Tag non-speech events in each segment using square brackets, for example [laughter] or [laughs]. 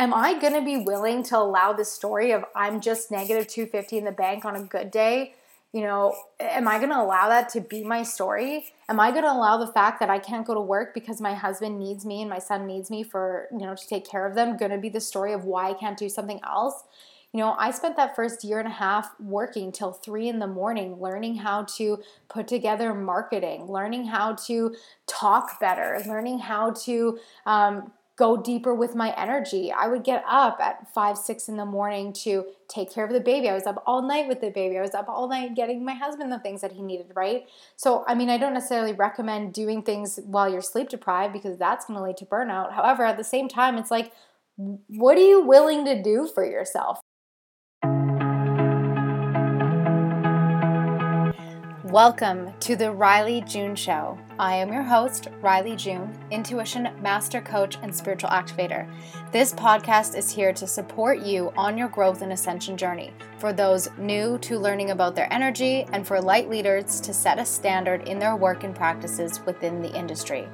am I going to be willing to allow this story of I'm just negative 250 in the bank on a good day? You know, am I going to allow that to be my story? Am I going to allow the fact that I can't go to work because my husband needs me and my son needs me for, you know, to take care of them going to be the story of why I can't do something else? You know, I spent that first year and a half working till three in the morning, learning how to put together marketing, learning how to talk better, learning how to um, go deeper with my energy. I would get up at five, six in the morning to take care of the baby. I was up all night with the baby. I was up all night getting my husband the things that he needed, right? So, I mean, I don't necessarily recommend doing things while you're sleep deprived because that's going to lead to burnout. However, at the same time, it's like, what are you willing to do for yourself? Welcome to the Rylee June Show. I am your host, Rylee June, intuition master coach and spiritual activator. This podcast is here to support you on your growth and ascension journey for those new to learning about their energy and for light leaders to set a standard in their work and practices within the industry.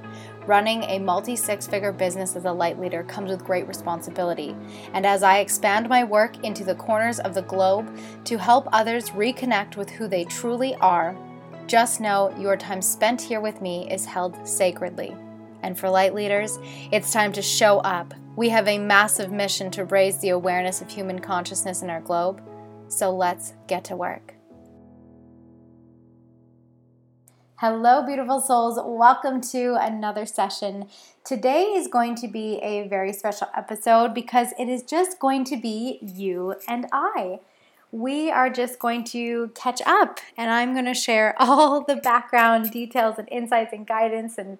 Running a multi six figure business as a light leader comes with great responsibility. And as I expand my work into the corners of the globe to help others reconnect with who they truly are, just know your time spent here with me is held sacredly. And for light leaders, it's time to show up. We have a massive mission to raise the awareness of human consciousness in our globe. So let's get to work. Hello, beautiful souls. Welcome to another session. Today is going to be a very special episode because it is just going to be you and I we are just going to catch up and I'm going to share [laughs] all the background details and insights and guidance and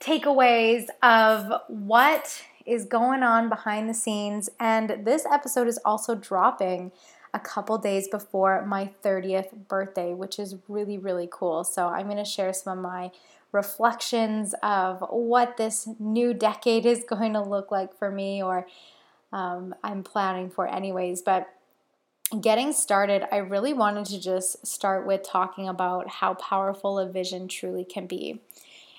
takeaways of what is going on behind the scenes. And this episode is also dropping a couple days before my 30th birthday, which is really, really cool. So I'm going to share some of my reflections of what this new decade is [laughs] going to look like for me, or um, I'm planning for, anyways. But getting started, I really wanted to just start with talking about how powerful a vision truly can be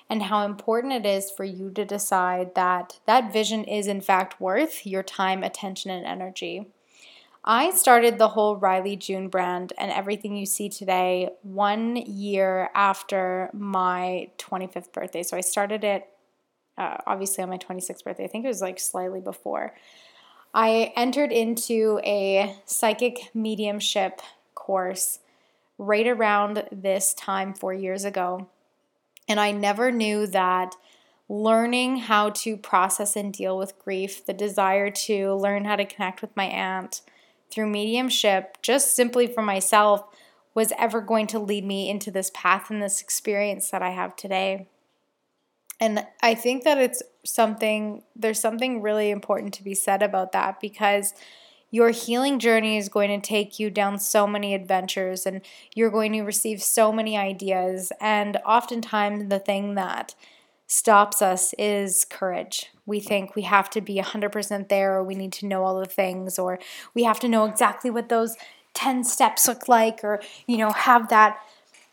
and how important it is for you to decide that that vision is in fact worth your time, attention, and energy. I started the whole Rylee June brand and everything you see today one year after my 25th birthday. So I started it uh, obviously on my 26th birthday. I think it was like slightly before. I entered into a psychic mediumship course right around this time four years ago. And I never knew that learning how to process and deal with grief, the desire to learn how to connect with my aunt through mediumship, just simply for myself, was ever going to lead me into this path and this experience that I have today. And I think that it's something, there's something really important to be said about that because your healing journey is going to take you down so many adventures and you're going to receive so many ideas. And oftentimes, the thing that stops us is courage. We think we have to be 100% there, or we need to know all the things, or we have to know exactly what those 10 steps look like, or, you know, have that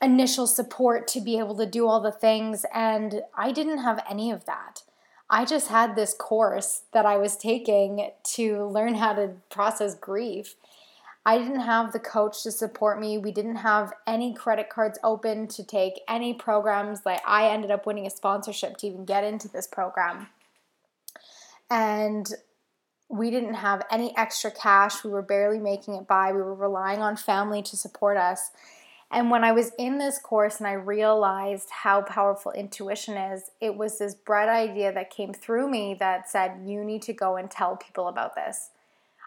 initial support to be able to do all the things. And I didn't have any of that. I just had this course that I was taking to learn how to process grief. I didn't have the coach to support me. We didn't have any credit cards open to take any programs. Like I ended up winning a sponsorship to even get into this program. And we didn't have any extra cash. We were barely making it by. We were relying on family to support us. And when I was in this course and I realized how powerful intuition is, it was this bright idea that came through me that said, You need to go and tell people about this.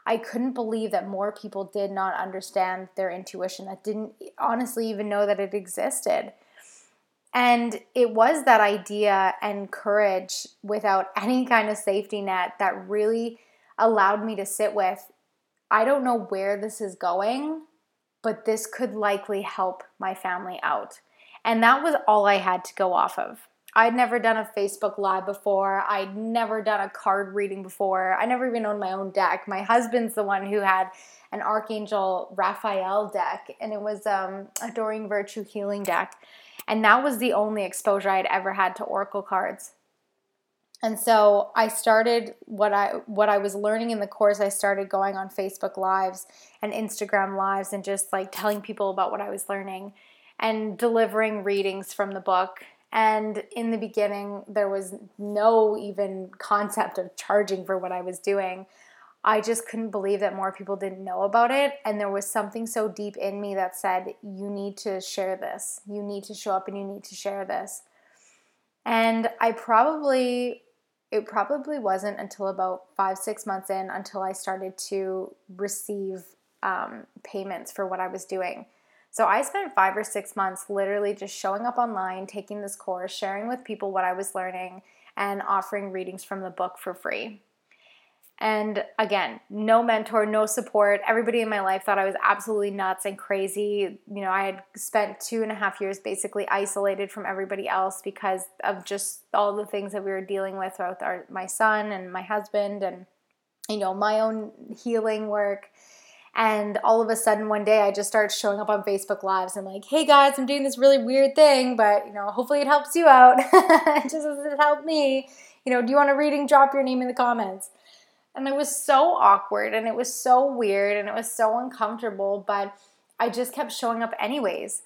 I couldn't believe that more people did not understand their intuition, that didn't honestly even know that it existed. And it was that idea and courage without any kind of safety net that really allowed me to sit with I don't know where this is going, but this could likely help my family out. And that was all I had to go off of. I'd never done a Facebook Live before. I'd never done a card reading before. I never even owned my own deck. My husband's the one who had an Archangel Raphael deck, and it was um, a Doreen Virtue healing deck. And that was the only exposure I'd ever had to Oracle cards. And so I started what I what I was learning in the course. I started going on Facebook Lives and Instagram Lives and just like telling people about what I was learning and delivering readings from the book. And in the beginning, there was no even concept of charging for what I was doing. I just couldn't believe that more people didn't know about it. And there was something so deep in me that said, you need to share this. You need to show up and you need to share this. And I probably, it probably wasn't until about five, six months in until I started to receive um, payments for what I was doing. So I spent five or six months literally just showing up online, taking this course, sharing with people what I was learning, and offering readings from the book for free. And again, no mentor, no support. Everybody in my life thought I was absolutely nuts and crazy. You know, I had spent two and a half years basically isolated from everybody else because of just all the things that we were dealing with with our, my son and my husband and, you know, my own healing work. And all of a sudden, one day, I just started showing up on Facebook Lives and like, "Hey guys, I'm doing this really weird thing, but you know, hopefully it helps you out. [laughs] just as it helped me. You know, do you want a reading? Drop your name in the comments." And it was so awkward and it was so weird and it was so uncomfortable, but I just kept showing up anyways.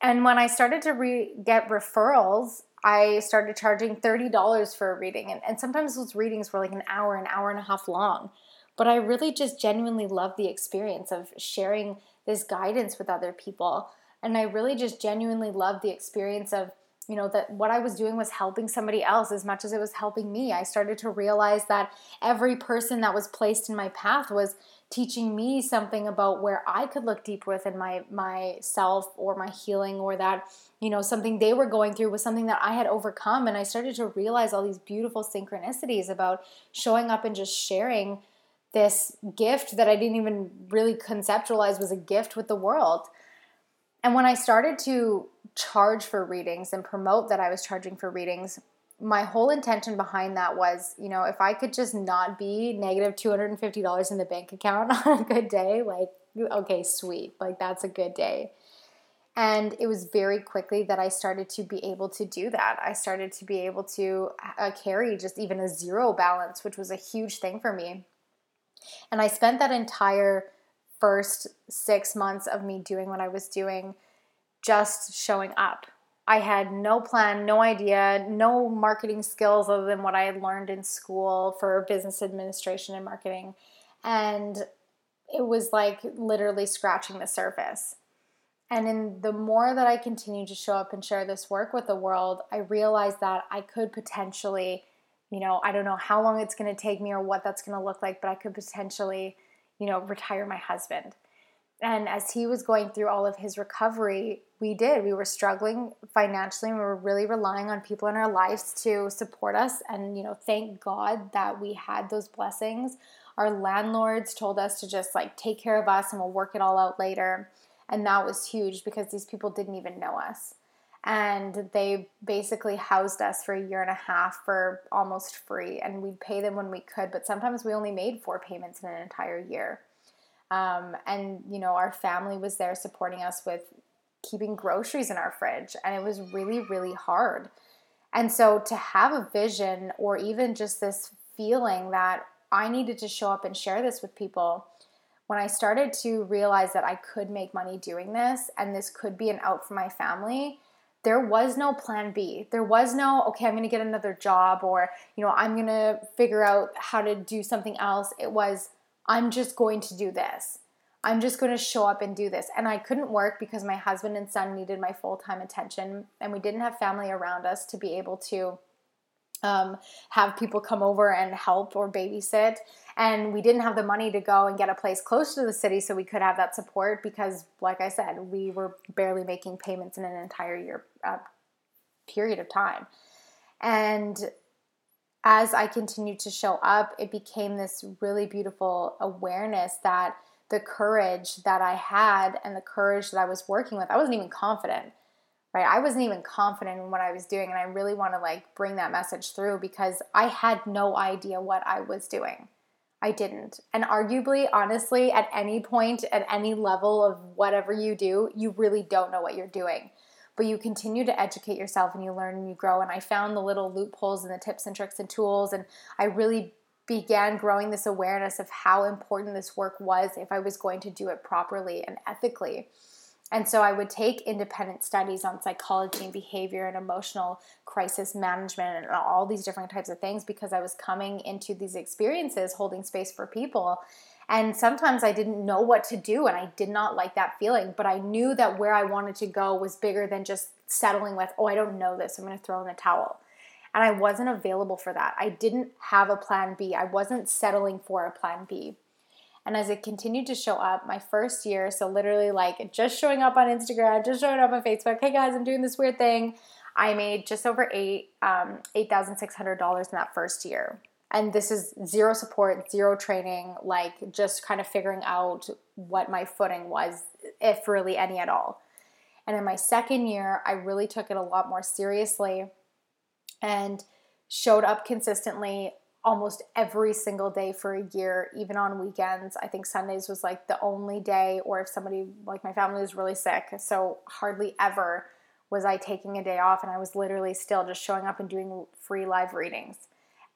And when I started to re- get referrals, I started charging $30 for a reading. And, and sometimes those readings were like an hour, an hour and a half long. But I really just genuinely loved the experience of sharing this guidance with other people. And I really just genuinely loved the experience of you know that what i was doing was helping somebody else as much as it was helping me. I started to realize that every person that was placed in my path was teaching me something about where i could look deep within my myself or my healing or that you know something they were going through was something that i had overcome. And i started to realize all these beautiful synchronicities about showing up and just sharing this gift that i didn't even really conceptualize was a gift with the world and when I started to charge for readings and promote that I was charging for readings, my whole intention behind that was, you know, if I could just not be negative $250 in the bank account [laughs] on a good day, like, okay, sweet, like that's a good day. And it was very quickly that I started to be able to do that. I started to be able to uh, carry just even a zero balance, which was a huge thing for me. And I spent that entire first six months of me doing what I was doing just showing up. I had no plan, no idea, no marketing skills other than what I had learned in school for business administration and marketing. And it was like literally scratching the surface. And in the more that I continued to show up and share this work with the world, I realized that I could potentially, you know, I don't know how long it's going to take me or what that's going to look like, but I could potentially, you know, retire my husband. And as he was going through all of his recovery, we did. We were struggling financially and we were really relying on people in our lives to support us. And, you know, thank God that we had those blessings. Our landlords told us to just like take care of us and we'll work it all out later. And that was huge because these people didn't even know us. And they basically housed us for a year and a half for almost free. And we'd pay them when we could, but sometimes we only made four payments in an entire year. Um, and you know our family was there supporting us with keeping groceries in our fridge and it was really really hard and so to have a vision or even just this feeling that i needed to show up and share this with people when i started to realize that i could make money doing this and this could be an out for my family there was no plan B. There was no, okay, I'm going to get another job or, you know, I'm going to figure out how to do something else. It was, I'm just going to do this. I'm just going to show up and do this. And I couldn't work because my husband and son needed my full time attention, and we didn't have family around us to be able to um, have people come over and help or babysit. And we didn't have the money to go and get a place close to the city so we could have that support because, like I said, we were barely making payments in an entire year uh, period of time. And as I continued to show up, it became this really beautiful awareness that the courage that I had and the courage that I was working with, I wasn't even confident, right? I wasn't even confident in what I was doing. And I really want to like bring that message through because I had no idea what I was doing. I didn't. And arguably, honestly, at any point, at any level of whatever you do, you really don't know what you're doing. but you continue to educate yourself and you learn and you grow. And I found the little loopholes and the tips and tricks and tools, and I really began growing this awareness of how important this work was if I was going to do it properly and ethically. And so I would take independent studies on psychology and behavior and emotional crisis management and all these different types of things because I was coming into these experiences holding space for people. And sometimes I didn't know what to do and I did not like that feeling, but I knew that where I wanted to go was bigger than just settling with, oh, I don't know this, I'm to throw in the towel. And I wasn't available for that. I didn't have a plan B. I wasn't settling for a plan B. And as it continued to show up, my first year, so literally like just showing up on Instagram, just showing up on Facebook, hey guys, I'm doing this weird thing. I made just over eight um, eight thousand six hundred dollars in that first year. And this is zero support, zero training, like just kind of figuring out what my footing was, if really any at all. And in my second year, I really took it a lot more seriously and showed up consistently almost every single day for a year, even on weekends. I think Sundays was like the only day, or if somebody, like my family was really sick. So hardly ever was I taking a day off, and I was literally still just showing up and doing free live readings.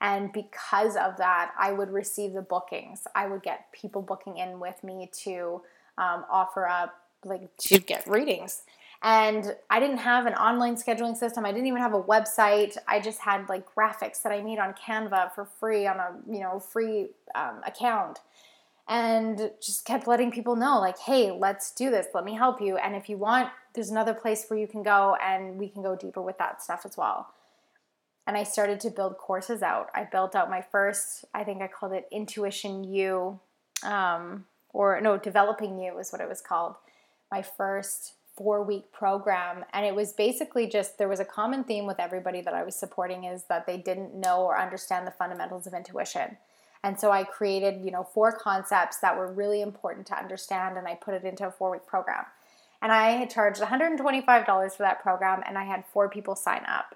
And because of that, I would receive the bookings. I would get people booking in with me to um, offer up, like, to get readings. And I didn't have an online scheduling system. I didn't even have a website. I just had like graphics that I made on Canva for free on a you know free um, account, and just kept letting people know like, hey, let's do this. Let me help you. And if you want, there's another place where you can go, and we can go deeper with that stuff as well. And I started to build courses out. I built out my first. I think I called it Intuition You, um, or no, Developing You is what it was called. My first four week program and it was basically just there was a common theme with everybody that I was supporting is that they didn't know or understand the fundamentals of intuition. And so I created, you know, four concepts that were really important to understand and I put it into a four week program. And I had charged $125 for that program and I had four people sign up.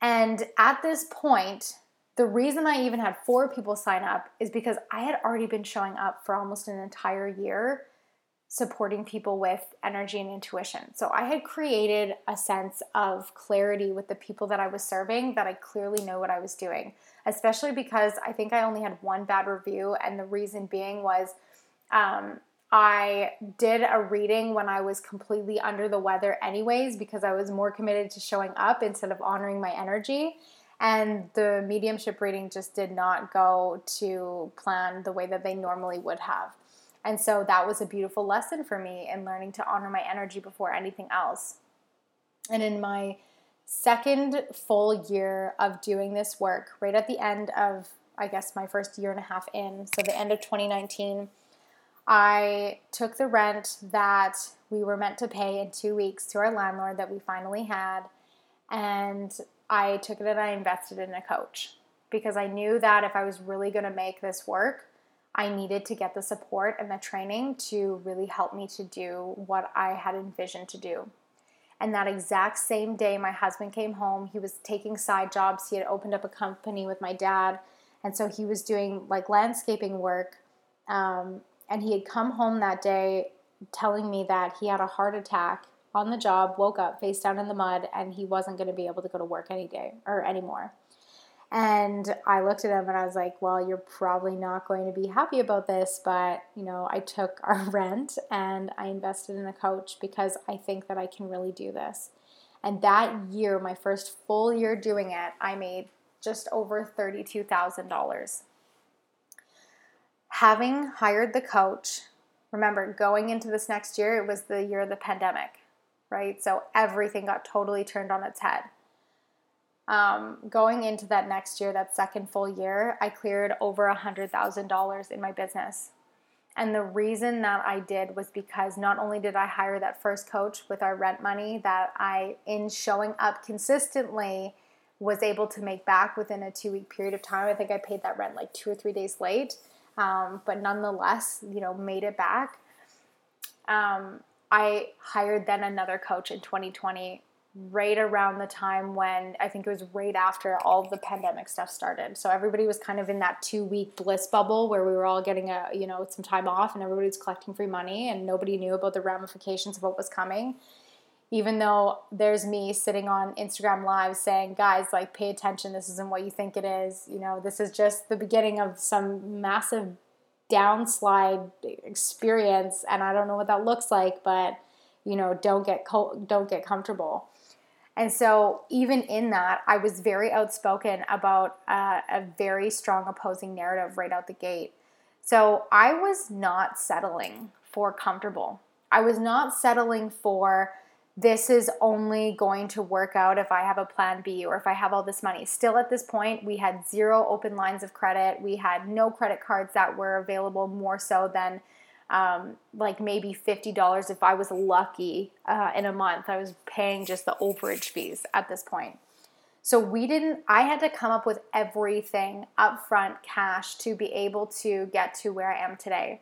And at this point, the reason I even had four people sign up is because I had already been showing up for almost an entire year supporting people with energy and intuition. So I had created a sense of clarity with the people that I was serving that I clearly know what I was doing, especially because I think I only had one bad review. And the reason being was um, I did a reading when I was completely under the weather, anyways, because I was more committed to showing up instead of honoring my energy. And the mediumship reading just did not go to plan the way that they normally would have. And so that was a beautiful lesson for me in learning to honor my energy before anything else. And in my second full year of doing this work, right at the end of, I guess, my first year and a half in, so the end of 2019, I took the rent that we were meant to pay in two weeks to our landlord that we finally had, and I took it and I invested in a coach because I knew that if I was really going to make this work, I needed to get the support and the training to really help me to do what I had envisioned to do. And that exact same day, my husband came home. He was taking side jobs. He had opened up a company with my dad. And so he was doing like landscaping work. Um, and he had come home that day telling me that he had a heart attack on the job, woke up face down in the mud, and he wasn't going to be able to go to work any day or anymore. And I looked at him and I was like, well, you're probably not going to be happy about this, but you know, I took [laughs] our rent and I invested in a coach because I think that I can really do this. And that year, my first full year doing it, I made just over $32,000. Having hired the coach, remember going into this next year, it was the year of the pandemic, right? So everything got totally turned on its head um, going into that next year, that second full year, I cleared over a $100,000 in my business. And the reason that I did was because not only did I hire that first coach with our rent money, that I, in showing up consistently, was able to make back within a two week period of time. I think I paid that rent like two or three days late, um, but nonetheless, you know, made it back. Um, I hired then another coach in 2020 right around the time when I think it was right after all the pandemic stuff started. So everybody was kind of in that two week bliss bubble where we were all getting a you know some time off and everybody was collecting free money and nobody knew about the ramifications of what was coming. even though there's me sitting on Instagram live saying, guys, like pay attention, this isn't what you think it is. You know, this is just the beginning of some massive downslide experience and I don't know what that looks like, but you know, don't get co- don't get comfortable. And so, even in that, I was very outspoken about uh, a very strong opposing narrative right out the gate. So, I was not settling for comfortable. I was not settling for this is only going to work out if I have a plan B or if I have all this money. Still, at this point, we had zero open lines of credit. We had no credit cards that were available more so than um, like maybe $50 if I was lucky uh, in a month. I was paying just the overage fees at this point. So we didn't, I had to come up with everything upfront cash to be able to get to where I am today.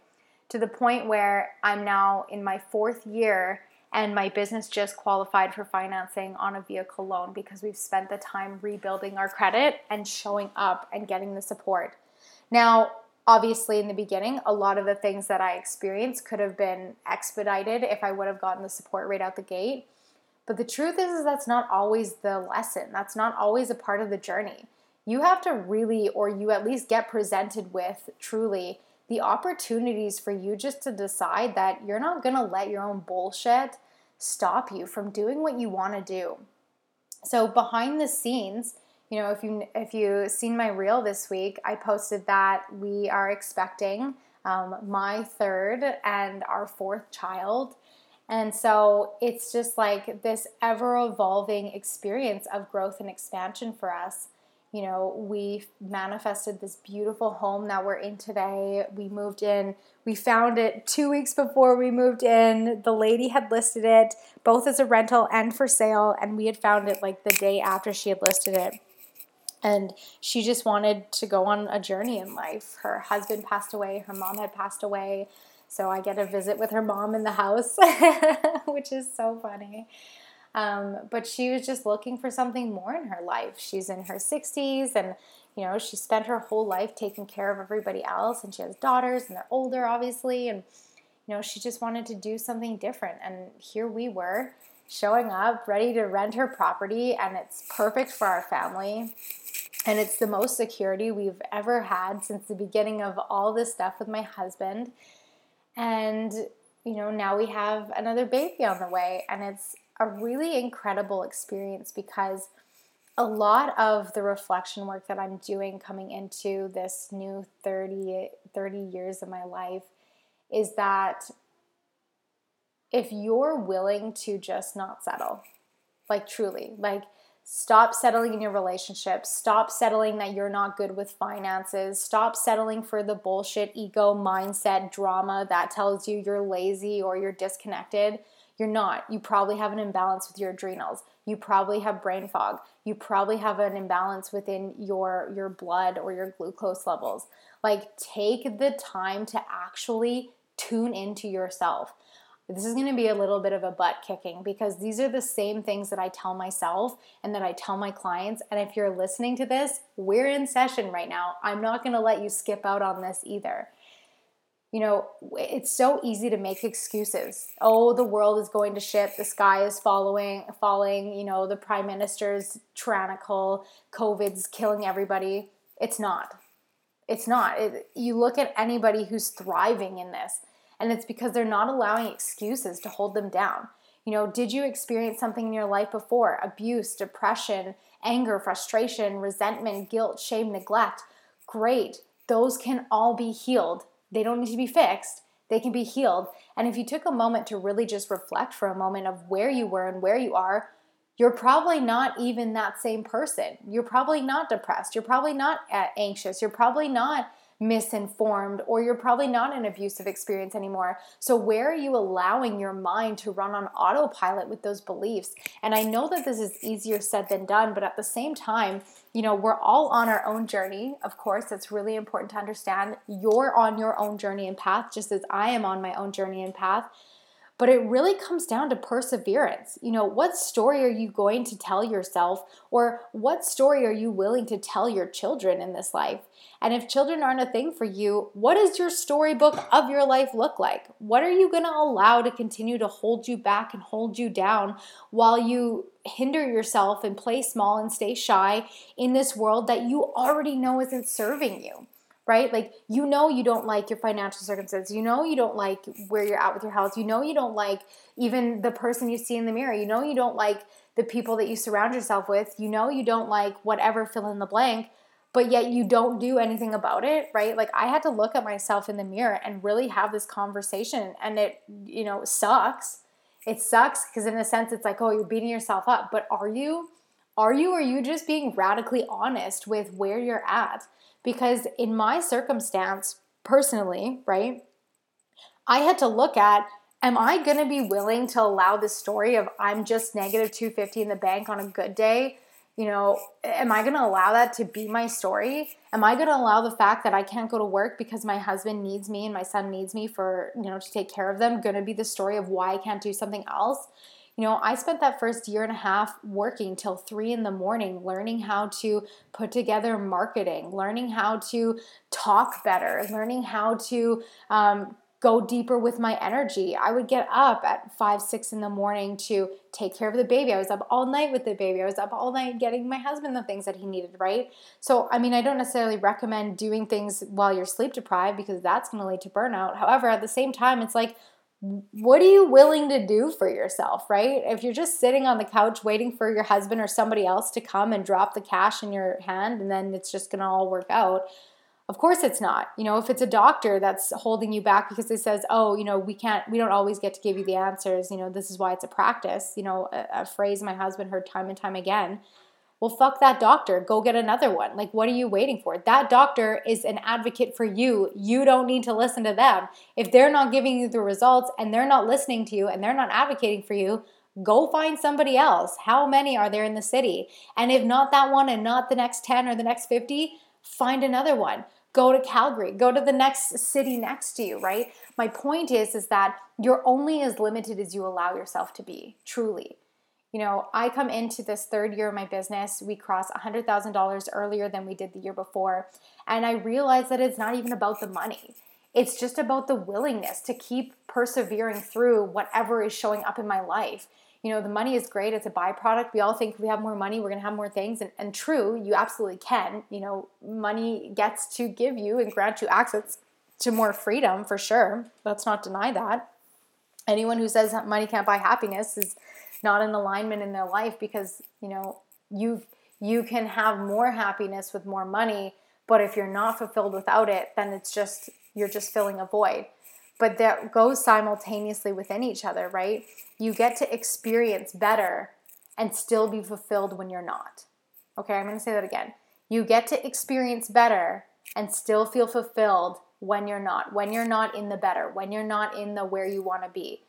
To the point where I'm now in my fourth year and my business just qualified for financing on a vehicle loan because we've spent the time rebuilding our credit and showing up and getting the support. Now, obviously, in the beginning, a lot of the things that I experienced could have been expedited if I would have gotten the support right out the gate. But the truth is, is that's not always the lesson. That's not always a part of the journey. You have to really, or you at least get presented with truly the opportunities for you just to decide that you're not going to let your own bullshit stop you from doing what you want to do. So behind the scenes, you know, if you if you seen my reel this week, I posted that we are expecting um, my third and our fourth child. And so it's just like this ever evolving experience of growth and expansion for us you know, we manifested this beautiful home that we're in today. We moved in, we found it two weeks before we moved in. The lady had listed it both as a rental and for sale, and we had found it like the day after she had listed it. And she just wanted to go on a journey in life. Her husband passed away, her mom had passed away. So I get a visit with her mom in the house, [laughs] which is so funny. Um, but she was just looking for something more in her life. She's in her 60s and you know, she spent her whole life taking care of everybody else and she has daughters and they're older obviously and you know, she just wanted to do something different and here we were showing up ready to rent her property and it's perfect for our family. And it's the most security we've ever had since the beginning of all this stuff with my husband. And you know, now we have another baby on the way and it's a really incredible experience because a lot of the reflection work that I'm doing coming into this new 30, 30 years of my life is that if you're willing to just not settle, like truly, like stop settling in your relationship, stop settling that you're not good with finances, stop settling for the bullshit ego mindset drama that tells you you're lazy or you're disconnected you're not. You probably have an imbalance with your adrenals. You probably have brain fog. You probably have an imbalance within your your blood or your glucose levels. Like take the time to actually tune into yourself. This is going to be a little bit of a butt kicking because these are the same things that I tell myself and that I tell my clients. And if you're listening to this, we're in session right now. I'm not going to let you skip out on this either you know, it's so easy to make excuses. Oh, the world is going to shit. The sky is following, falling. You know, the prime minister's tyrannical. COVID's killing everybody. It's not. It's not. It, you look at anybody who's thriving in this, and it's because they're not allowing excuses to hold them down. You know, did you experience something in your life before? Abuse, depression, anger, frustration, resentment, guilt, shame, neglect. Great. Those can all be healed they don't need to be fixed, they can be healed. And if you took a moment to really just reflect for a moment of where you were and where you are, you're probably not even that same person. You're probably not depressed. You're probably not uh, anxious. You're probably not misinformed or you're probably not an abusive experience anymore. So, where are you allowing your mind to run on autopilot with those beliefs? And I know that this is easier said than done, but at the same time, you know, we're all on our own journey. Of course, it's really important to understand you're on your own journey and path, just as I am on my own journey and path. But it really comes down to perseverance. You know, what story are you going to tell yourself, or what story are you willing to tell your children in this life? And if children aren't a thing for you, what does your storybook of your life look like? What are you going to allow to continue to hold you back and hold you down while you hinder yourself and play small and stay shy in this world that you already know isn't serving you? Right? Like, you know, you don't like your financial circumstances. You know, you don't like where you're at with your health. You know, you don't like even the person you see in the mirror. You know, you don't like the people that you surround yourself with. You know, you don't like whatever, fill in the blank but yet you don't do anything about it, right? Like I had to look at myself in the mirror and really have this conversation and it, you know, sucks. It sucks because in a sense it's like, oh, you're beating yourself up, but are you? Are you or are you just being radically honest with where you're at? Because in my circumstance, personally, right? I had to look at am I going to be willing to allow this story of I'm just negative 250 in the bank on a good day you know, am I going to allow that to be my story? Am I going to allow the fact that I can't go to work because my husband needs me and my son needs me for, you know, to take care of them going to be the story of why I can't do something else? You know, I spent that first year and a half working till three in the morning, learning how to put together marketing, learning how to talk better, learning how to um, go deeper with my energy. I would get up at five, six in the morning to take care of the baby. I was up all night with the baby. I was up all night getting my husband the things that he needed, right? So, I mean, I don't necessarily recommend doing things while you're sleep deprived because that's going to lead to burnout. However, at the same time, it's like, what are you willing to do for yourself, right? If you're just sitting on the couch waiting for your husband or somebody else to come and drop the cash in your hand and then it's just going to all work out of course it's not. You know, if it's a doctor that's holding you back because it says, "Oh, you know, we can't we don't always get to give you the answers, you know, this is why it's a practice." You know, a, a phrase my husband heard time and time again. Well, fuck that doctor. Go get another one. Like, what are you waiting for? That doctor is an advocate for you. You don't need to listen to them. If they're not giving you the results and they're not listening to you and they're not advocating for you, go find somebody else. How many are there in the city? And if not that one and not the next 10 or the next 50, find another one go to calgary go to the next city next to you right my point is is that you're only as limited as you allow yourself to be truly you know i come into this third year of my business we crossed $100000 earlier than we did the year before and i realize that it's not even about the money it's just about the willingness to keep persevering through whatever is showing up in my life you know, the money is great. It's a byproduct. We all think if we have more money, we're to have more things. And, and true, you absolutely can. You know, money gets to give you and grant you access to more freedom for sure. Let's not deny that. Anyone who says money can't buy happiness is not in alignment in their life because, you know, you you can have more happiness with more money, but if you're not fulfilled without it, then it's just you're just filling a void but that goes simultaneously within each other, right? You get to experience better and still be fulfilled when you're not. Okay, I'm going to say that again. You get to experience better and still feel fulfilled when you're not, when you're not in the better, when you're not in the where you want to be.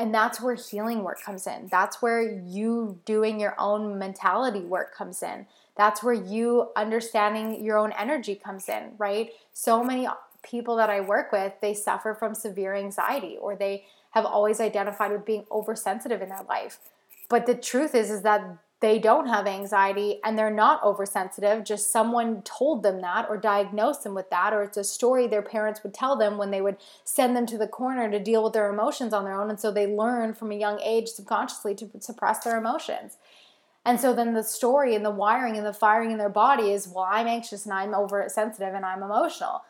And that's where healing work comes in. That's where you doing your own mentality work comes in. That's where you understanding your own energy comes in, right? So many people that I work with, they suffer from severe anxiety or they have always identified with being oversensitive in their life. But the truth is is that they don't have anxiety and they're not oversensitive, just someone told them that or diagnosed them with that or it's a story their parents would tell them when they would send them to the corner to deal with their emotions on their own and so they learn from a young age subconsciously to suppress their emotions. And so then the story and the wiring and the firing in their body is, well, I'm anxious and I'm oversensitive and I'm emotional.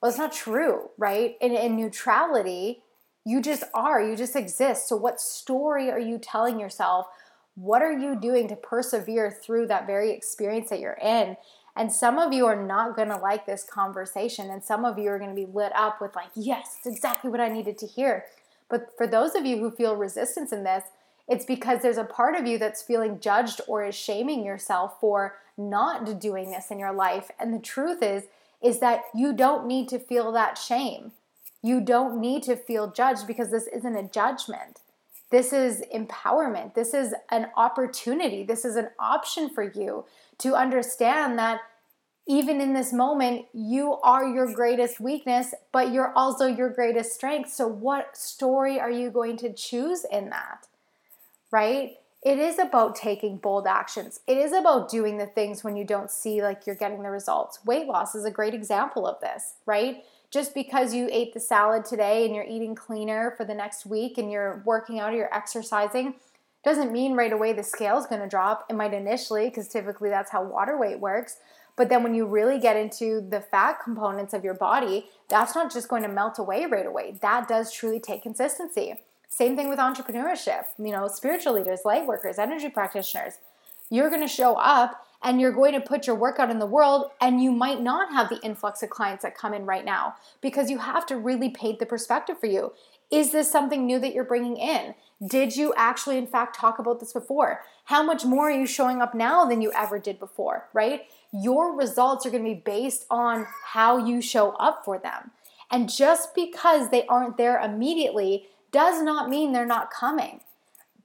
Well, it's not true, right? In, in neutrality, you just are, you just exist. So, what story are you telling yourself? What are you doing to persevere through that very experience that you're in? And some of you are not going to like this conversation, and some of you are going to be lit up with, like, yes, exactly what I needed to hear. But for those of you who feel resistance in this, it's because there's a part of you that's feeling judged or is shaming yourself for not doing this in your life. And the truth is, is that you don't need to feel that shame. You don't need to feel judged because this isn't a judgment. This is empowerment. This is an opportunity. This is an option for you to understand that even in this moment, you are your greatest weakness, but you're also your greatest strength. So, what story are you going to choose in that? Right? It is about taking bold actions. It is about doing the things when you don't see like you're getting the results. Weight loss is a great example of this, right? Just because you ate the salad today and you're eating cleaner for the next week and you're working out or you're exercising doesn't mean right away the scale is going to drop. It might initially, because typically that's how water weight works. But then when you really get into the fat components of your body, that's not just going to melt away right away. That does truly take consistency. Same thing with entrepreneurship, you know, spiritual leaders, light workers, energy practitioners. You're going to show up and you're going to put your work out in the world, and you might not have the influx of clients that come in right now because you have to really paint the perspective for you. Is this something new that you're bringing in? Did you actually, in fact, talk about this before? How much more are you showing up now than you ever did before, right? Your results are going to be based on how you show up for them. And just because they aren't there immediately does not mean they're not coming.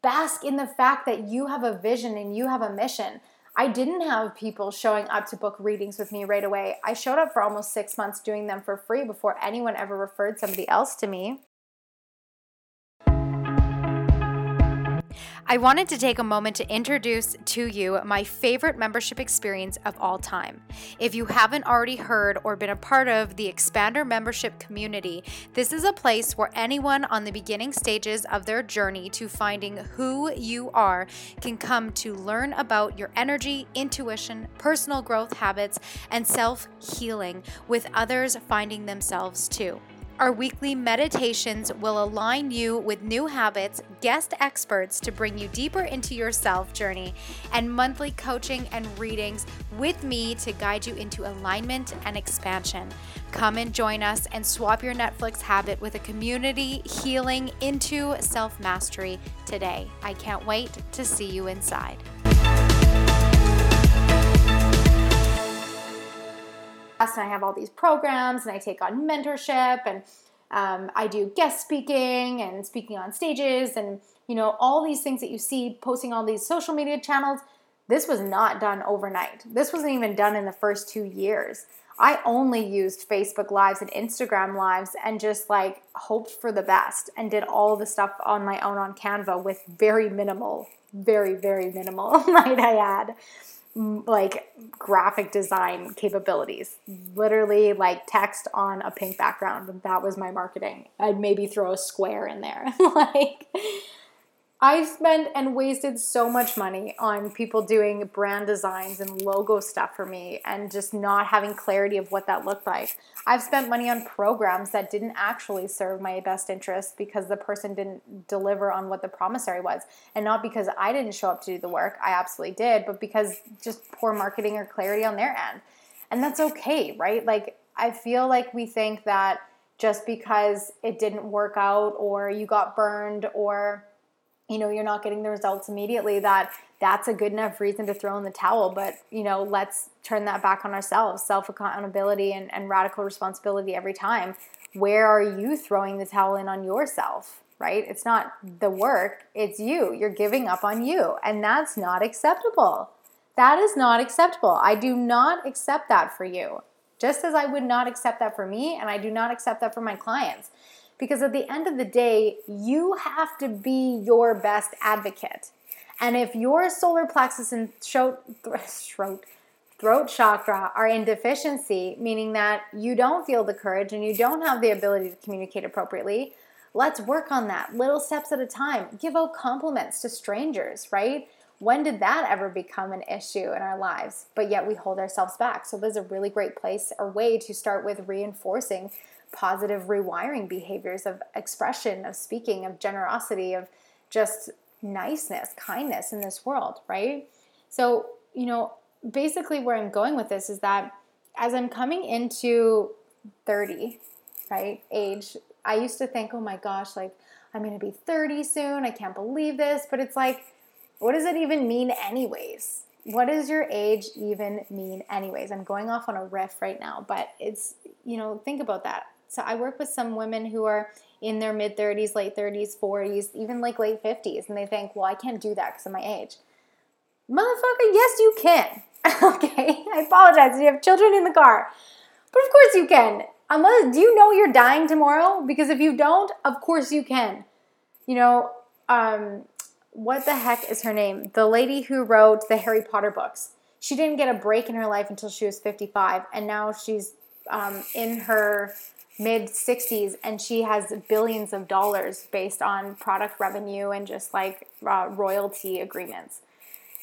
Bask in the fact that you have a vision and you have a mission. I didn't have people showing up to book readings with me right away. I showed up for almost six months doing them for free before anyone ever referred somebody else to me. I wanted to take a moment to introduce to you my favorite membership experience of all time. If you haven't already heard or been a part of the Expander membership community, this is a place where anyone on the beginning stages of their journey to finding who you are can come to learn about your energy, intuition, personal growth habits, and self healing, with others finding themselves too. Our weekly meditations will align you with new habits, guest experts to bring you deeper into your self journey, and monthly coaching and readings with me to guide you into alignment and expansion. Come and join us and swap your Netflix habit with a community healing into self mastery today. I can't wait to see you inside. And I have all these programs and I take on mentorship and um, I do guest speaking and speaking on stages and you know all these things that you see posting on these social media channels. This was not done overnight. This wasn't even done in the first two years. I only used Facebook Lives and Instagram Lives and just like hoped for the best and did all the stuff on my own on Canva with very minimal, very, very minimal, [laughs] might I add like graphic design capabilities. Literally like text on a pink background. That was my marketing. I'd maybe throw a square in there. [laughs] like I've spent and wasted so much money on people doing brand designs and logo stuff for me and just not having clarity of what that looked like. I've spent money on programs that didn't actually serve my best interest because the person didn't deliver on what the promissory was. And not because I didn't show up to do the work, I absolutely did, but because just poor marketing or clarity on their end. And that's okay, right? Like, I feel like we think that just because it didn't work out or you got burned or you know you're not getting the results immediately that that's a good enough reason to throw in the towel but you know let's turn that back on ourselves. Self accountability and, and radical responsibility every time. Where are you throwing the towel in on yourself right? It's not the work it's you. You're giving up on you and that's not acceptable. That is not acceptable. I do not accept that for you. Just as i would not accept that for me and i do not accept that for my clients because at the end of the day, you have to be your best advocate. And if your solar plexus and throat, throat, throat chakra are in deficiency, meaning that you don't feel the courage and you don't have the ability to communicate appropriately, let's work on that little steps at a time. Give out compliments to strangers, right? When did that ever become an issue in our lives? But yet we hold ourselves back. So, there's a really great place or way to start with reinforcing positive rewiring behaviors of expression, of speaking, of generosity, of just niceness, kindness in this world, right? So, you know, basically where I'm going with this is that as I'm coming into 30, right, age, I used to think, oh my gosh, like I'm to be 30 soon. I can't believe this. But it's like, what does it even mean, anyways? What does your age even mean, anyways? I'm going off on a riff right now, but it's, you know, think about that. So I work with some women who are in their mid 30s, late 30s, 40s, even like late 50s, and they think, well, I can't do that because of my age. Motherfucker, yes, you can. [laughs] okay, I apologize. You have children in the car. But of course you can. Unless, do you know you're dying tomorrow? Because if you don't, of course you can. You know, um, what the heck is her name? The lady who wrote the Harry Potter books. She didn't get a break in her life until she was 55, and now she's um, in her mid 60s and she has billions of dollars based on product revenue and just like uh, royalty agreements.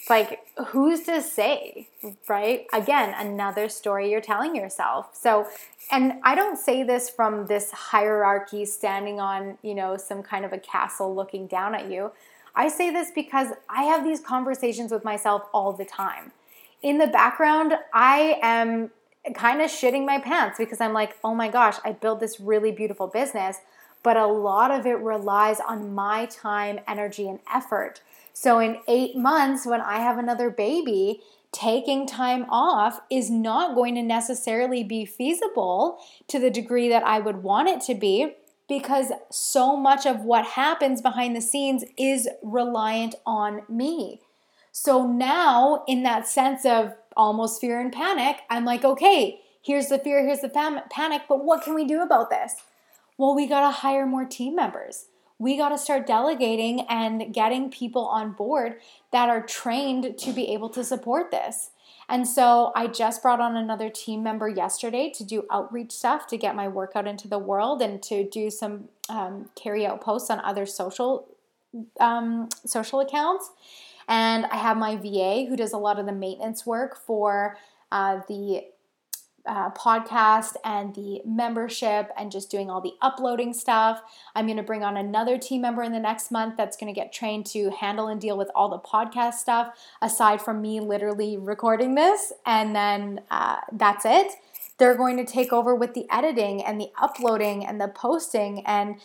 Like, who's to say, right? Again, another story you're telling yourself. So, and I don't say this from this hierarchy standing on, you know, some kind of a castle looking down at you. I say this because I have these conversations with myself all the time. In the background, I am kind of shitting my pants because I'm like, oh my gosh, I built this really beautiful business, but a lot of it relies on my time, energy, and effort. So in eight months, when I have another baby, taking time off is not going to necessarily be feasible to the degree that I would want it to be because so much of what happens behind the scenes is reliant on me. So now, in that sense of almost fear and panic, I'm like, okay, here's the fear, here's the fam- panic, but what can we do about this? Well, we got to hire more team members. We got to start delegating and getting people on board that are trained to be able to support this. And so I just brought on another team member yesterday to do outreach stuff to get my workout into the world and to do some um, carry out posts on other social um, social accounts. And I have my VA who does a lot of the maintenance work for uh, the uh, podcast and the membership and just doing all the uploading stuff. I'm going to bring on another team member in the next month that's going to get trained to handle and deal with all the podcast stuff, aside from me literally recording this. And then uh, that's it. They're going to take over with the editing and the uploading and the posting and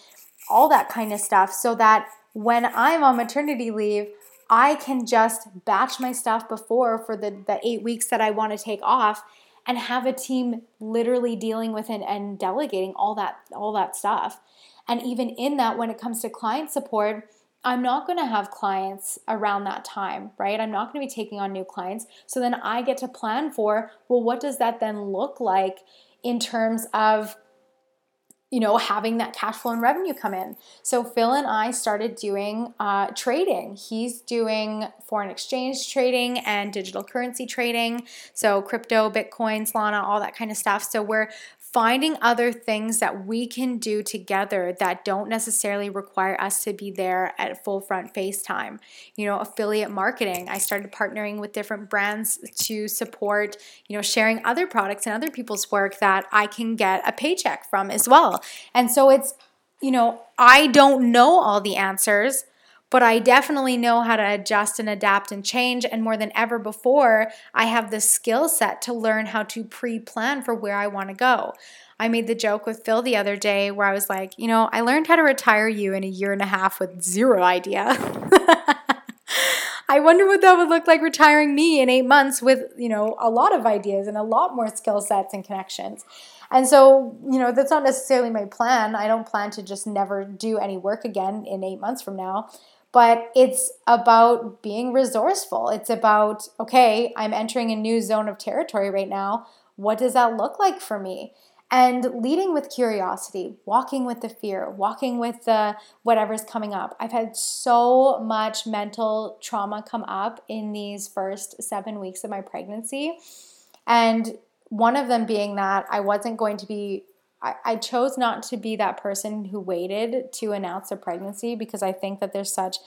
all that kind of stuff so that when I'm on maternity leave, I can just batch my stuff before for the, the eight weeks that I want to take off and have a team literally dealing with it and delegating all that all that stuff. And even in that when it comes to client support, I'm not going to have clients around that time, right? I'm not going to be taking on new clients. So then I get to plan for, well, what does that then look like in terms of you know, having that cash flow and revenue come in. So Phil and I started doing uh, trading. He's doing foreign exchange trading and digital currency trading. So crypto, Bitcoin, Solana, all that kind of stuff. So we're finding other things that we can do together that don't necessarily require us to be there at full front FaceTime. You know, affiliate marketing. I started partnering with different brands to support, you know, sharing other products and other people's work that I can get a paycheck from as well. And so it's, you know, I don't know all the answers but I definitely know how to adjust and adapt and change. And more than ever before, I have the skill set to learn how to pre plan for where I want to go. I made the joke with Phil the other day where I was like, you know, I learned how to retire you in a year and a half with zero idea. [laughs] I wonder what that would look like retiring me in eight months with, you know, a lot of ideas and a lot more skill sets and connections. And so, you know, that's not necessarily my plan. I don't plan to just never do any work again in eight months from now but it's about being resourceful. It's about, okay, I'm entering a new zone of territory right now. What does that look like for me? And leading with curiosity, walking with the fear, walking with the whatever's coming up. I've had so much mental trauma come up in these first seven weeks of my pregnancy. And one of them being that I wasn't going to be I, chose not to be that person who waited to announce a pregnancy because I think that there's such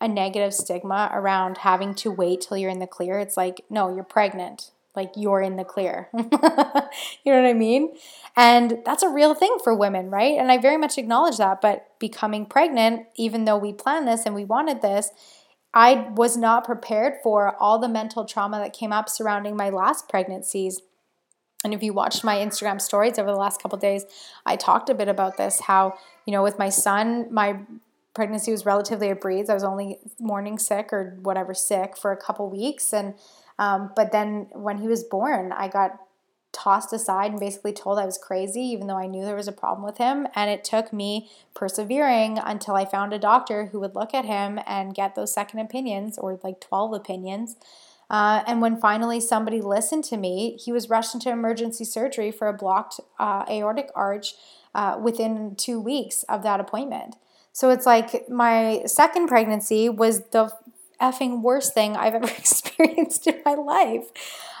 a negative stigma around having to wait till you're in the clear. It's like, no, you're pregnant. Like you're in the clear. [laughs] you know what I mean? And that's a real thing for women, right? And I very much acknowledge that. But becoming pregnant, even though we planned this and we wanted this, I was not prepared for all the mental trauma that came up surrounding my last pregnancies and if you watched my Instagram stories over the last couple days, I talked a bit about this how, you know, with my son, my pregnancy was relatively a breeze. I was only morning sick or whatever sick for a couple weeks and um, but then when he was born, I got tossed aside and basically told I was crazy, even though I knew there was a problem with him. And it took me persevering until I found a doctor who would look at him and get those second opinions or like 12 opinions. Uh, and when finally somebody listened to me, he was rushed into emergency surgery for a blocked uh, aortic arch uh, within two weeks of that appointment. So it's like my second pregnancy was the effing worst thing I've ever [laughs] experienced in my life.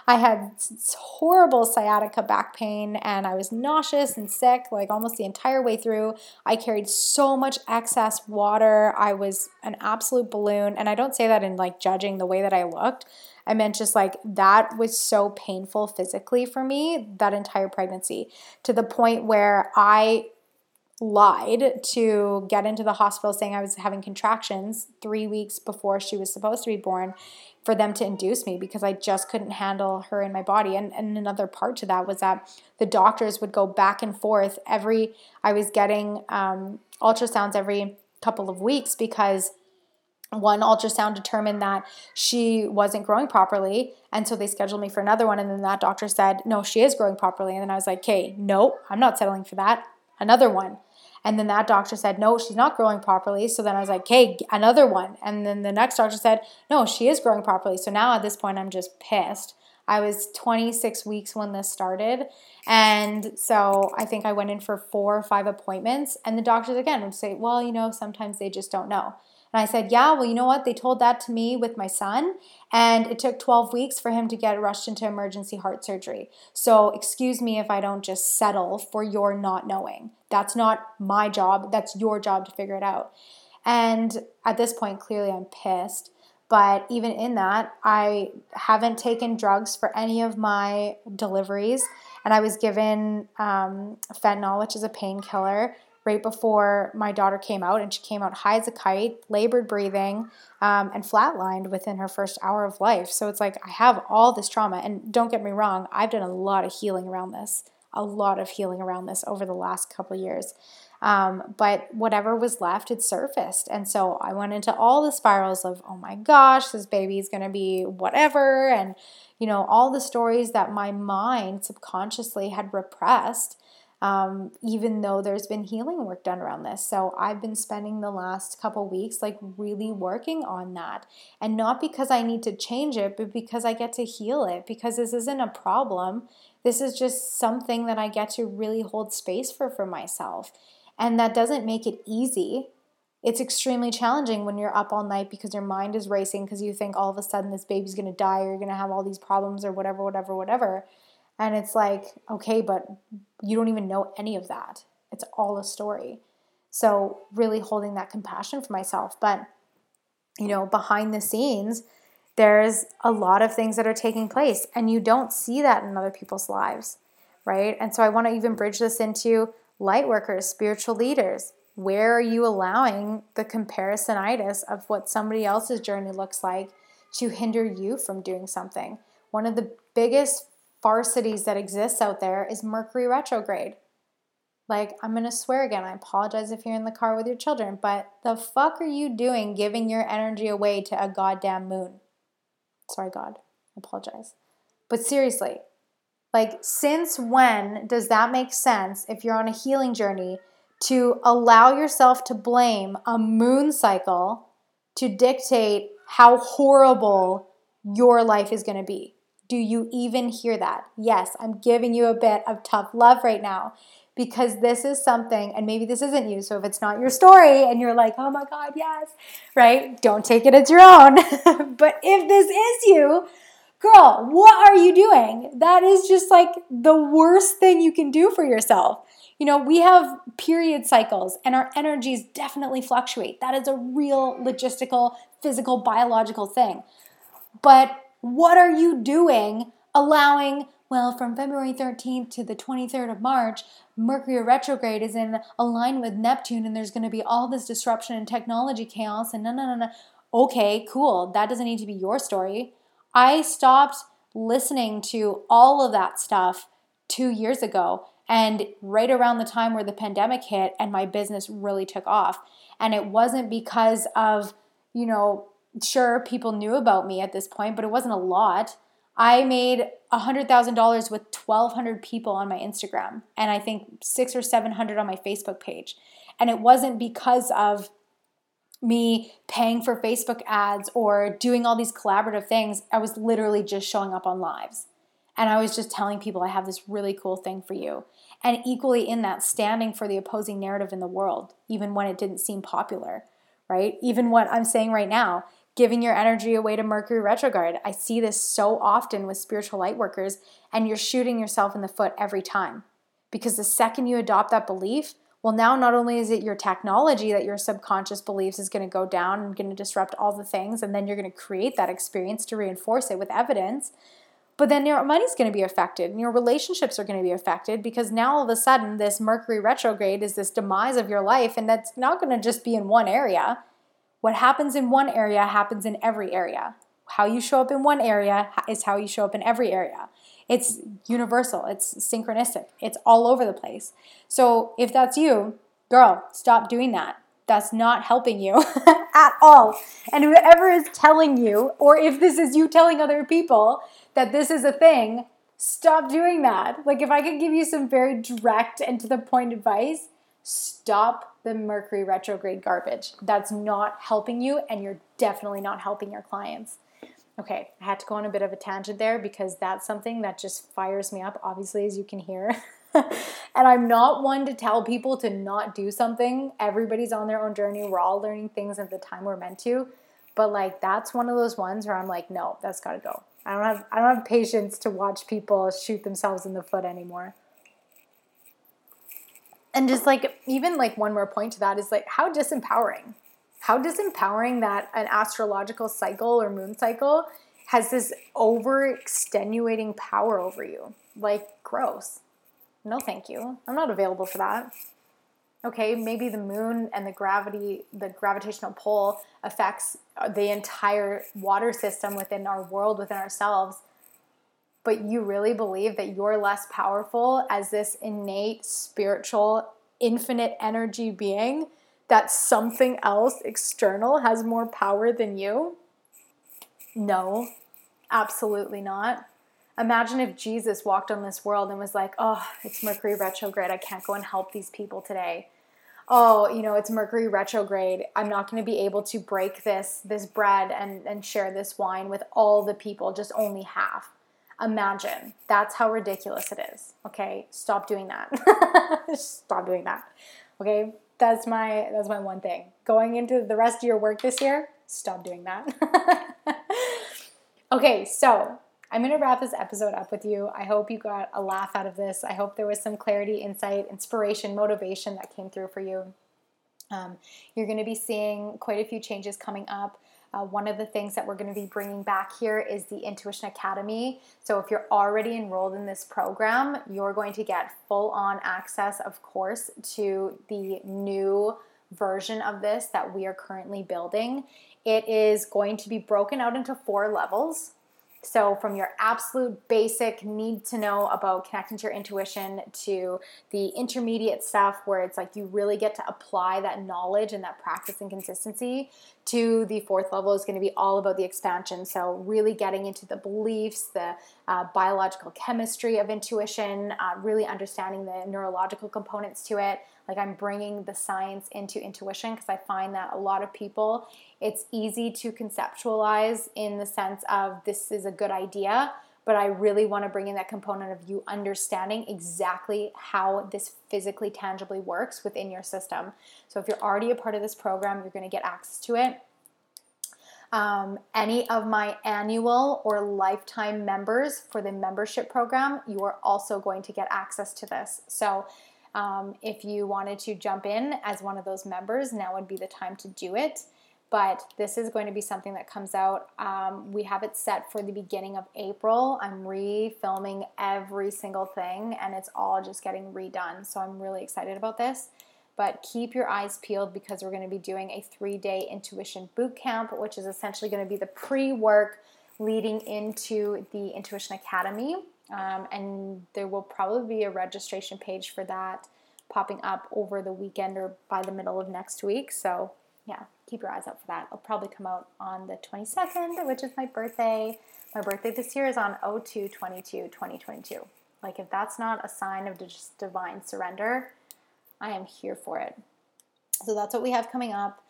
I had horrible sciatica back pain and I was nauseous and sick like almost the entire way through. I carried so much excess water. I was an absolute balloon. And I don't say that in like judging the way that I looked. I meant just like that was so painful physically for me that entire pregnancy to the point where I lied to get into the hospital saying I was having contractions three weeks before she was supposed to be born for them to induce me because I just couldn't handle her in my body. And, and another part to that was that the doctors would go back and forth every, I was getting um, ultrasounds every couple of weeks because one ultrasound determined that she wasn't growing properly and so they scheduled me for another one and then that doctor said no she is growing properly and then i was like okay no i'm not settling for that another one and then that doctor said, no, she's not growing properly. So then I was like, okay, another one. And then the next doctor said, no, she is growing properly. So now at this point, I'm just pissed. I was 26 weeks when this started. And so I think I went in for four or five appointments. And the doctors again would say, well, you know, sometimes they just don't know. And I said, Yeah, well, you know what? They told that to me with my son, and it took 12 weeks for him to get rushed into emergency heart surgery. So, excuse me if I don't just settle for your not knowing. That's not my job, that's your job to figure it out. And at this point, clearly I'm pissed. But even in that, I haven't taken drugs for any of my deliveries. And I was given um, fentanyl, which is a painkiller, right before my daughter came out, and she came out high as a kite, labored breathing, um, and flatlined within her first hour of life. So it's like I have all this trauma, and don't get me wrong, I've done a lot of healing around this, a lot of healing around this over the last couple years. Um, but whatever was left, it surfaced. And so I went into all the spirals of, oh my gosh, this baby is going to be whatever. And, you know, all the stories that my mind subconsciously had repressed um, even though there's been healing work done around this. So I've been spending the last couple weeks like really working on that. And not because I need to change it, but because I get to heal it, because this isn't a problem. This is just something that I get to really hold space for for myself. And that doesn't make it easy. It's extremely challenging when you're up all night because your mind is racing because you think all of a sudden this baby's going to die or you're going to have all these problems or whatever, whatever, whatever. And it's like, okay, but you don't even know any of that. It's all a story. So, really holding that compassion for myself. But, you know, behind the scenes, there's a lot of things that are taking place, and you don't see that in other people's lives, right? And so, I want to even bridge this into light workers, spiritual leaders. Where are you allowing the comparisonitis of what somebody else's journey looks like to hinder you from doing something? One of the biggest farcities that exists out there is Mercury retrograde. Like, I'm going to swear again. I apologize if you're in the car with your children, but the fuck are you doing giving your energy away to a goddamn moon? Sorry, God. I apologize. But seriously, like, since when does that make sense if you're on a healing journey to allow yourself to blame a moon cycle to dictate how horrible your life is going to be? Do you even hear that? Yes, I'm giving you a bit of tough love right now because this is something, and maybe this isn't you. So if it's not your story and you're like, oh my God, yes, right? Don't take it as your own. [laughs] but if this is you, girl, what are you doing? That is just like the worst thing you can do for yourself. You know, we have period cycles and our energies definitely fluctuate. That is a real logistical, physical, biological thing. But what are you doing allowing, well, from February 13th to the 23rd of March, Mercury retrograde is in alignment with Neptune and there's going to be all this disruption and technology chaos and no, no, no, no. Okay, cool. That doesn't need to be your story. I stopped listening to all of that stuff two years ago and right around the time where the pandemic hit and my business really took off. And it wasn't because of, you know, sure people knew about me at this point, but it wasn't a lot. I made $100,000 with 1,200 people on my Instagram, and I think six or 700 on my Facebook page. And it wasn't because of me paying for Facebook ads or doing all these collaborative things. I was literally just showing up on lives. And I was just telling people, I have this really cool thing for you. And equally in that, standing for the opposing narrative in the world, even when it didn't seem popular, right? Even what I'm saying right now, giving your energy away to Mercury retrograde. I see this so often with spiritual light workers, and you're shooting yourself in the foot every time. Because the second you adopt that belief, well, now not only is it your technology that your subconscious beliefs is going to go down and going to disrupt all the things, and then you're going to create that experience to reinforce it with evidence, but then your money's going to be affected and your relationships are going to be affected because now all of a sudden this Mercury retrograde is this demise of your life, and that's not going to just be in one area. What happens in one area happens in every area. How you show up in one area is how you show up in every area. It's universal, it's synchronistic, it's all over the place. So if that's you, girl, stop doing that. That's not helping you [laughs] at all. And whoever is telling you, or if this is you telling other people that this is a thing, stop doing that. Like, if I could give you some very direct and to the point advice, stop the Mercury retrograde garbage. That's not helping you, and you're definitely not helping your clients. Okay, I had to go on a bit of a tangent there because that's something that just fires me up, obviously, as you can hear. [laughs] and I'm not one to tell people to not do something. Everybody's on their own journey. We're all learning things at the time we're meant to. But like that's one of those ones where I'm like, no, that's got to go. I don't have I don't have patience to watch people shoot themselves in the foot anymore and just like even like one more point to that is like how disempowering. How disempowering that an astrological cycle or moon cycle has this over extenuating power over you. Like gross. No thank you. I'm not available for that. Okay maybe the moon and the gravity the gravitational pull affects uh, the entire water system within our world within ourselves but you really believe that you're less powerful as this innate spiritual infinite energy being that something else external has more power than you? No, absolutely not. Imagine if Jesus walked on this world and was like, oh, it's Mercury retrograde. I can't go and help these people today. Oh, you know, it's Mercury retrograde. I'm not going to be able to break this this bread and, and share this wine with all the people, just only half. Imagine. That's how ridiculous it is. Okay? Stop doing that. [laughs] Stop doing that. Okay? That's my that's my one thing. Going into the rest of your work this year, stop doing that. [laughs] okay, so I'm going to wrap this episode up with you. I hope you got a laugh out of this. I hope there was some clarity, insight, inspiration, motivation that came through for you. Um, you're going to be seeing quite a few changes coming up. Uh, one of the things that we're going to be bringing back here is the Intuition Academy. So, if you're already enrolled in this program, you're going to get full on access, of course, to the new version of this that we are currently building. It is going to be broken out into four levels. So, from your absolute basic need to know about connecting to your intuition to the intermediate stuff where it's like you really get to apply that knowledge and that practice and consistency, to the fourth level is going to be all about the expansion. So, really getting into the beliefs, the uh, biological chemistry of intuition, uh, really understanding the neurological components to it. Like, I'm bringing the science into intuition because I find that a lot of people it's easy to conceptualize in the sense of this is a good idea, but I really want to bring in that component of you understanding exactly how this physically tangibly works within your system. So if you're already a part of this program, you're going to get access to it. Um, any of my annual or lifetime members for the membership program, you are also going to get access to this. So um, if you wanted to jump in as one of those members, now would be the time to do it but this is going to be something that comes out. Um, we have it set for the beginning of April. I'm refilming every single thing and it's all just getting redone. So I'm really excited about this. But keep your eyes peeled because we're going to be doing a three day intuition boot camp, which is essentially going to be the pre work leading into the Intuition Academy. Um, and there will probably be a registration page for that popping up over the weekend or by the middle of next week. So yeah, keep your eyes out for that. It'll probably come out on the 22nd, which is my birthday. My birthday this year is on 02 22 2022. Like, if that's not a sign of just divine surrender, I am here for it. So that's what we have coming up.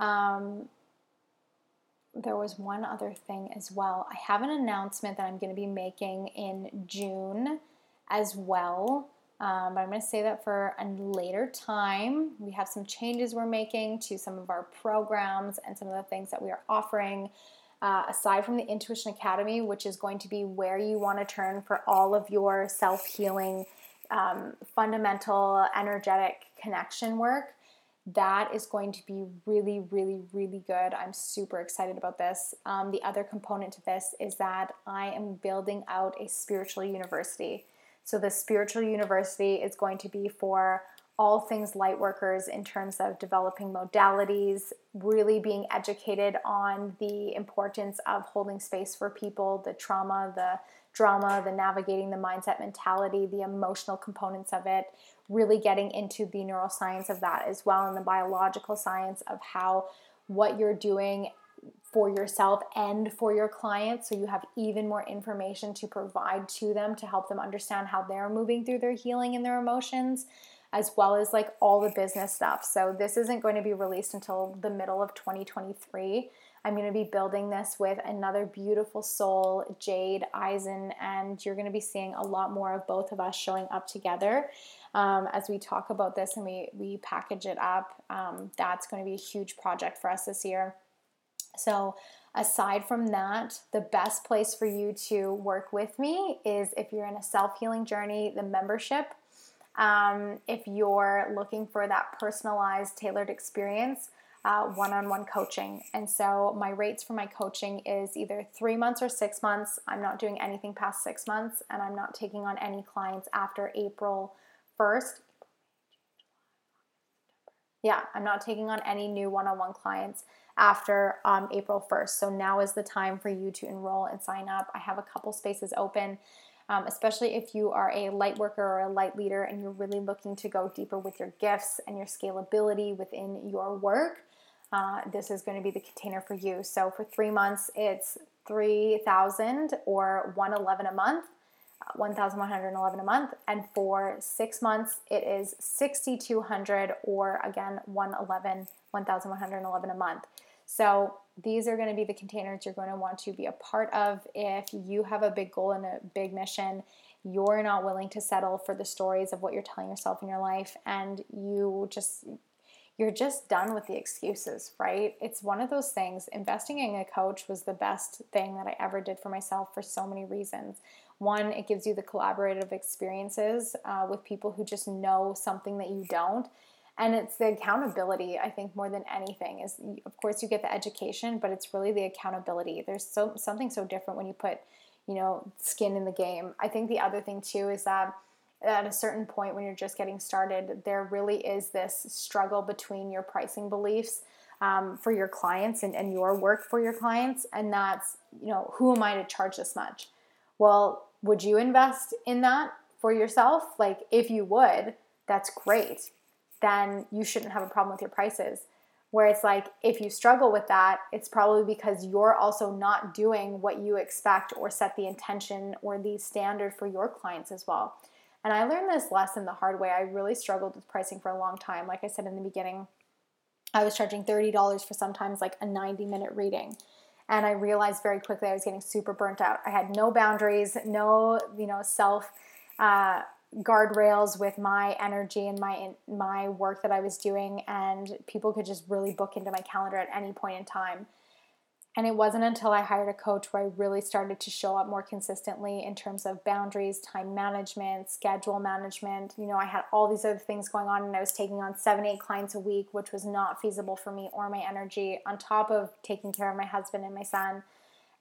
Um, there was one other thing as well. I have an announcement that I'm going to be making in June as well. Um, but I'm going to say that for a later time. We have some changes we're making to some of our programs and some of the things that we are offering. Uh, aside from the Intuition Academy, which is going to be where you want to turn for all of your self healing, um, fundamental, energetic connection work, that is going to be really, really, really good. I'm super excited about this. Um, the other component to this is that I am building out a spiritual university. So, the spiritual university is going to be for all things light workers in terms of developing modalities, really being educated on the importance of holding space for people, the trauma, the drama, the navigating the mindset mentality, the emotional components of it, really getting into the neuroscience of that as well and the biological science of how what you're doing for yourself and for your clients so you have even more information to provide to them to help them understand how they're moving through their healing and their emotions as well as like all the business stuff. So this isn't going to be released until the middle of 2023. I'm going to be building this with another beautiful soul, Jade Eisen, and you're going to be seeing a lot more of both of us showing up together um, as we talk about this and we, we package it up. Um, that's going to be a huge project for us this year. So, aside from that, the best place for you to work with me is if you're in a self healing journey, the membership. Um, if you're looking for that personalized, tailored experience, one on one coaching. And so, my rates for my coaching is either three months or six months. I'm not doing anything past six months, and I'm not taking on any clients after April 1st. Yeah, I'm not taking on any new one on one clients after um, April 1st. So now is the time for you to enroll and sign up. I have a couple spaces open. Um, especially if you are a light worker or a light leader and you're really looking to go deeper with your gifts and your scalability within your work, uh, this is going to be the container for you. So for three months, it's 3000 or 111 a month. 1111 a month and for 6 months it is 6200 or again 111 1111 a month. So these are going to be the containers you're going to want to be a part of if you have a big goal and a big mission. You're not willing to settle for the stories of what you're telling yourself in your life and you just you're just done with the excuses, right? It's one of those things. Investing in a coach was the best thing that I ever did for myself for so many reasons. One, it gives you the collaborative experiences uh, with people who just know something that you don't. And it's the accountability, I think, more than anything. Is of course you get the education, but it's really the accountability. There's so something so different when you put, you know, skin in the game. I think the other thing too is that at a certain point when you're just getting started, there really is this struggle between your pricing beliefs um, for your clients and, and your work for your clients, and that's you know who am I to charge this much? Well, would you invest in that for yourself? Like, if you would, that's great. Then you shouldn't have a problem with your prices. Where it's like, if you struggle with that, it's probably because you're also not doing what you expect or set the intention or the standard for your clients as well. And I learned this lesson the hard way. I really struggled with pricing for a long time. Like I said in the beginning, I was charging $30 for sometimes like a 90 minute reading and I realized very quickly I was getting super burnt out. I had no boundaries, no you know self uh, guardrails with my energy and my my work that I was doing, and people could just really book into my calendar at any point in time. And it wasn't until I hired a coach where I really started to show up more consistently in terms of boundaries, time management, schedule management. You know, I had all these other things going on and I was taking on seven, eight clients a week, which was not feasible for me or my energy, on top of taking care of my husband and my son.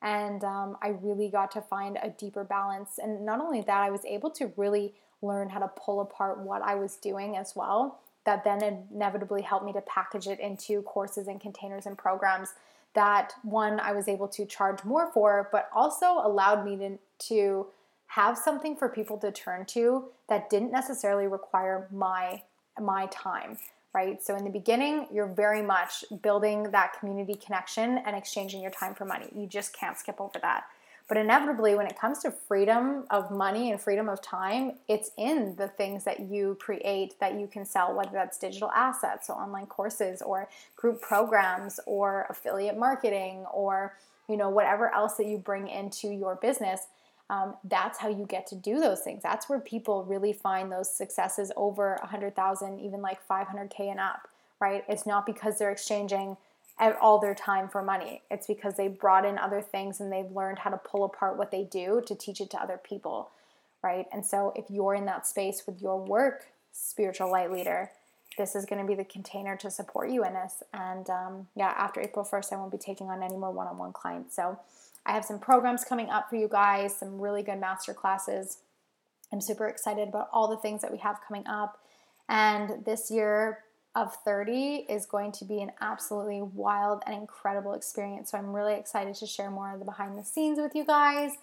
And um, I really got to find a deeper balance. And not only that, I was able to really learn how to pull apart what I was doing as well. That then inevitably helped me to package it into courses and containers and programs that one I was able to charge more for, but also allowed me to, to have something for people to turn to that didn't necessarily require my my time right? So in the beginning, you're very much building that community connection and exchanging your time for money. You just can't skip over that. But inevitably, when it comes to freedom of money and freedom of time, it's in the things that you create that you can sell, whether that's digital assets, so online courses, or group programs, or affiliate marketing, or you know whatever else that you bring into your business. Um, that's how you get to do those things. That's where people really find those successes over 100,000, even like 500K and up, right? It's not because they're exchanging all their time for money. It's because they brought in other things and they've learned how to pull apart what they do to teach it to other people, right? And so if you're in that space with your work, spiritual light leader, this is going to be the container to support you in this. And um, yeah, after April 1st, I won't be taking on any more one on one clients. So I have some programs coming up for you guys, some really good master classes. I'm super excited about all the things that we have coming up. And this year, of 30 is going to be an absolutely wild and incredible experience. So I'm really excited to share more of the behind the scenes with you guys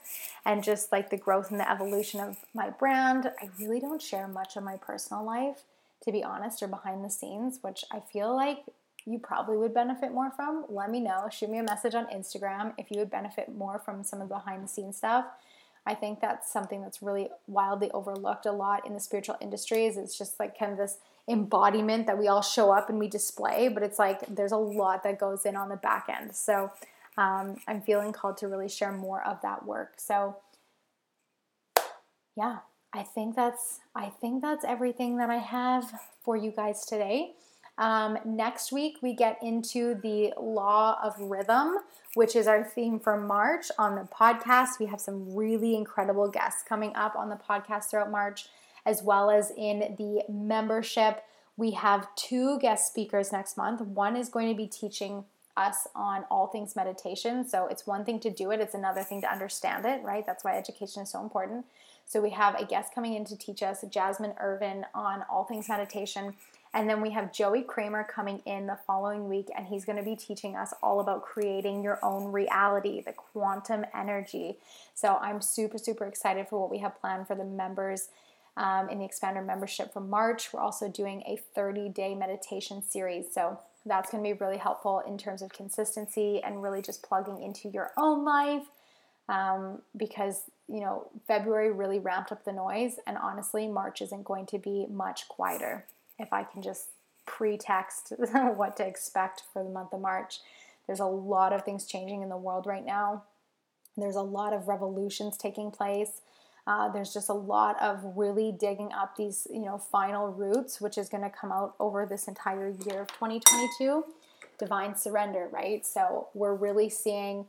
and just like the growth and the evolution of my brand. I really don't share much of my personal life, to be honest, or behind the scenes, which I feel like you probably would benefit more from. Let me know. Shoot me a message on Instagram if you would benefit more from some of the behind the scenes stuff. I think that's something that's really wildly overlooked a lot in the spiritual industries. It's just like kind of this embodiment that we all show up and we display, but it's like there's a lot that goes in on the back end. So um, I'm feeling called to really share more of that work. So yeah, I think that's I think that's everything that I have for you guys today. Um, next week, we get into the law of rhythm, which is our theme for March on the podcast. We have some really incredible guests coming up on the podcast throughout March as well as in the membership. We have two guest speakers next month. One is going to be teaching us on all things meditation. So it's one thing to do it, it's another thing to understand it, right? That's why education is so important. So we have a guest coming in to teach us, Jasmine Irvin, on all things meditation. And then we have Joey Kramer coming in the following week, and he's going to be teaching us all about creating your own reality, the quantum energy. So I'm super, super excited for what we have planned for the members um, in the Expander membership for March. We're also doing a 30 day meditation series. So that's going to be really helpful in terms of consistency and really just plugging into your own life um, because you know February really ramped up the noise, and honestly, March isn't going to be much quieter. If I can just pretext [laughs] what to expect for the month of March, there's a lot of things changing in the world right now. There's a lot of revolutions taking place. Uh, there's just a lot of really digging up these, you know, final roots, which is going to come out over this entire year of 2022. Divine surrender, right? So we're really seeing.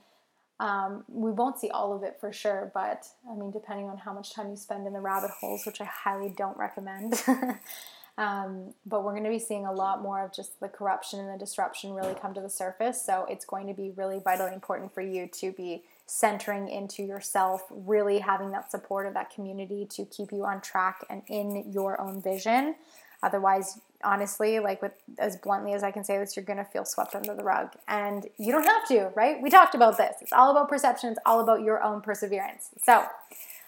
Um, we won't see all of it for sure, but I mean, depending on how much time you spend in the rabbit holes, which I highly don't recommend. [laughs] um, but we're going to be seeing a lot more of just the corruption and the disruption really come to the surface. So it's going to be really vitally important for you to be centering into yourself, really having that support of that community to keep you on track and in your own vision. Otherwise, honestly, like with as bluntly as I can say this, you're gonna feel swept under the rug. And you don't have to, right? We talked about this. It's all about perception, it's all about your own perseverance. So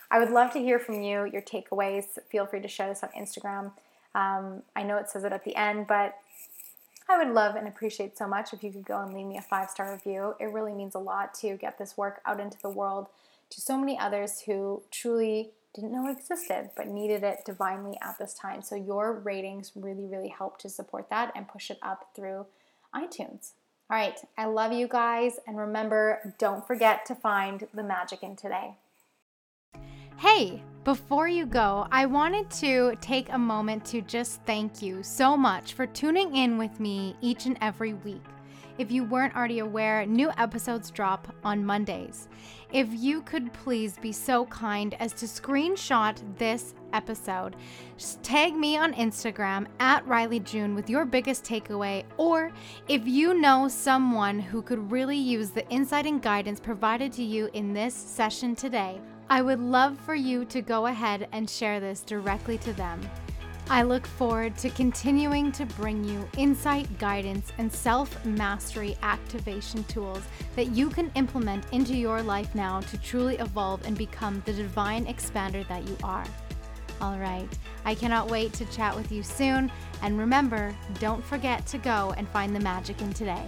I would love to hear from you, your takeaways. Feel free to share this on Instagram. Um, I know it says it at the end, but I would love and appreciate so much if you could go and leave me a five star review. It really means a lot to get this work out into the world to so many others who truly didn't know it existed but needed it divinely at this time. So your ratings really, really help to support that and push it up through iTunes. All right, I love you guys, and remember, don't forget to find the magic in today. Hey, before you go, I wanted to take a moment to just thank you so much for tuning in with me each and every week. If you weren't already aware, new episodes drop on Mondays. If you could please be so kind as to screenshot this episode, just tag me on Instagram at Rylee June with your biggest takeaway, or if you know someone who could really use the insight and guidance provided to you in this session today, I would love for you to go ahead and share this directly to them. I look forward to continuing to bring you insight, guidance, and self mastery activation tools that you can implement into your life now to truly evolve and become the divine expander that you are. All right. I cannot wait to chat with you soon. And remember, don't forget to go and find the magic in today.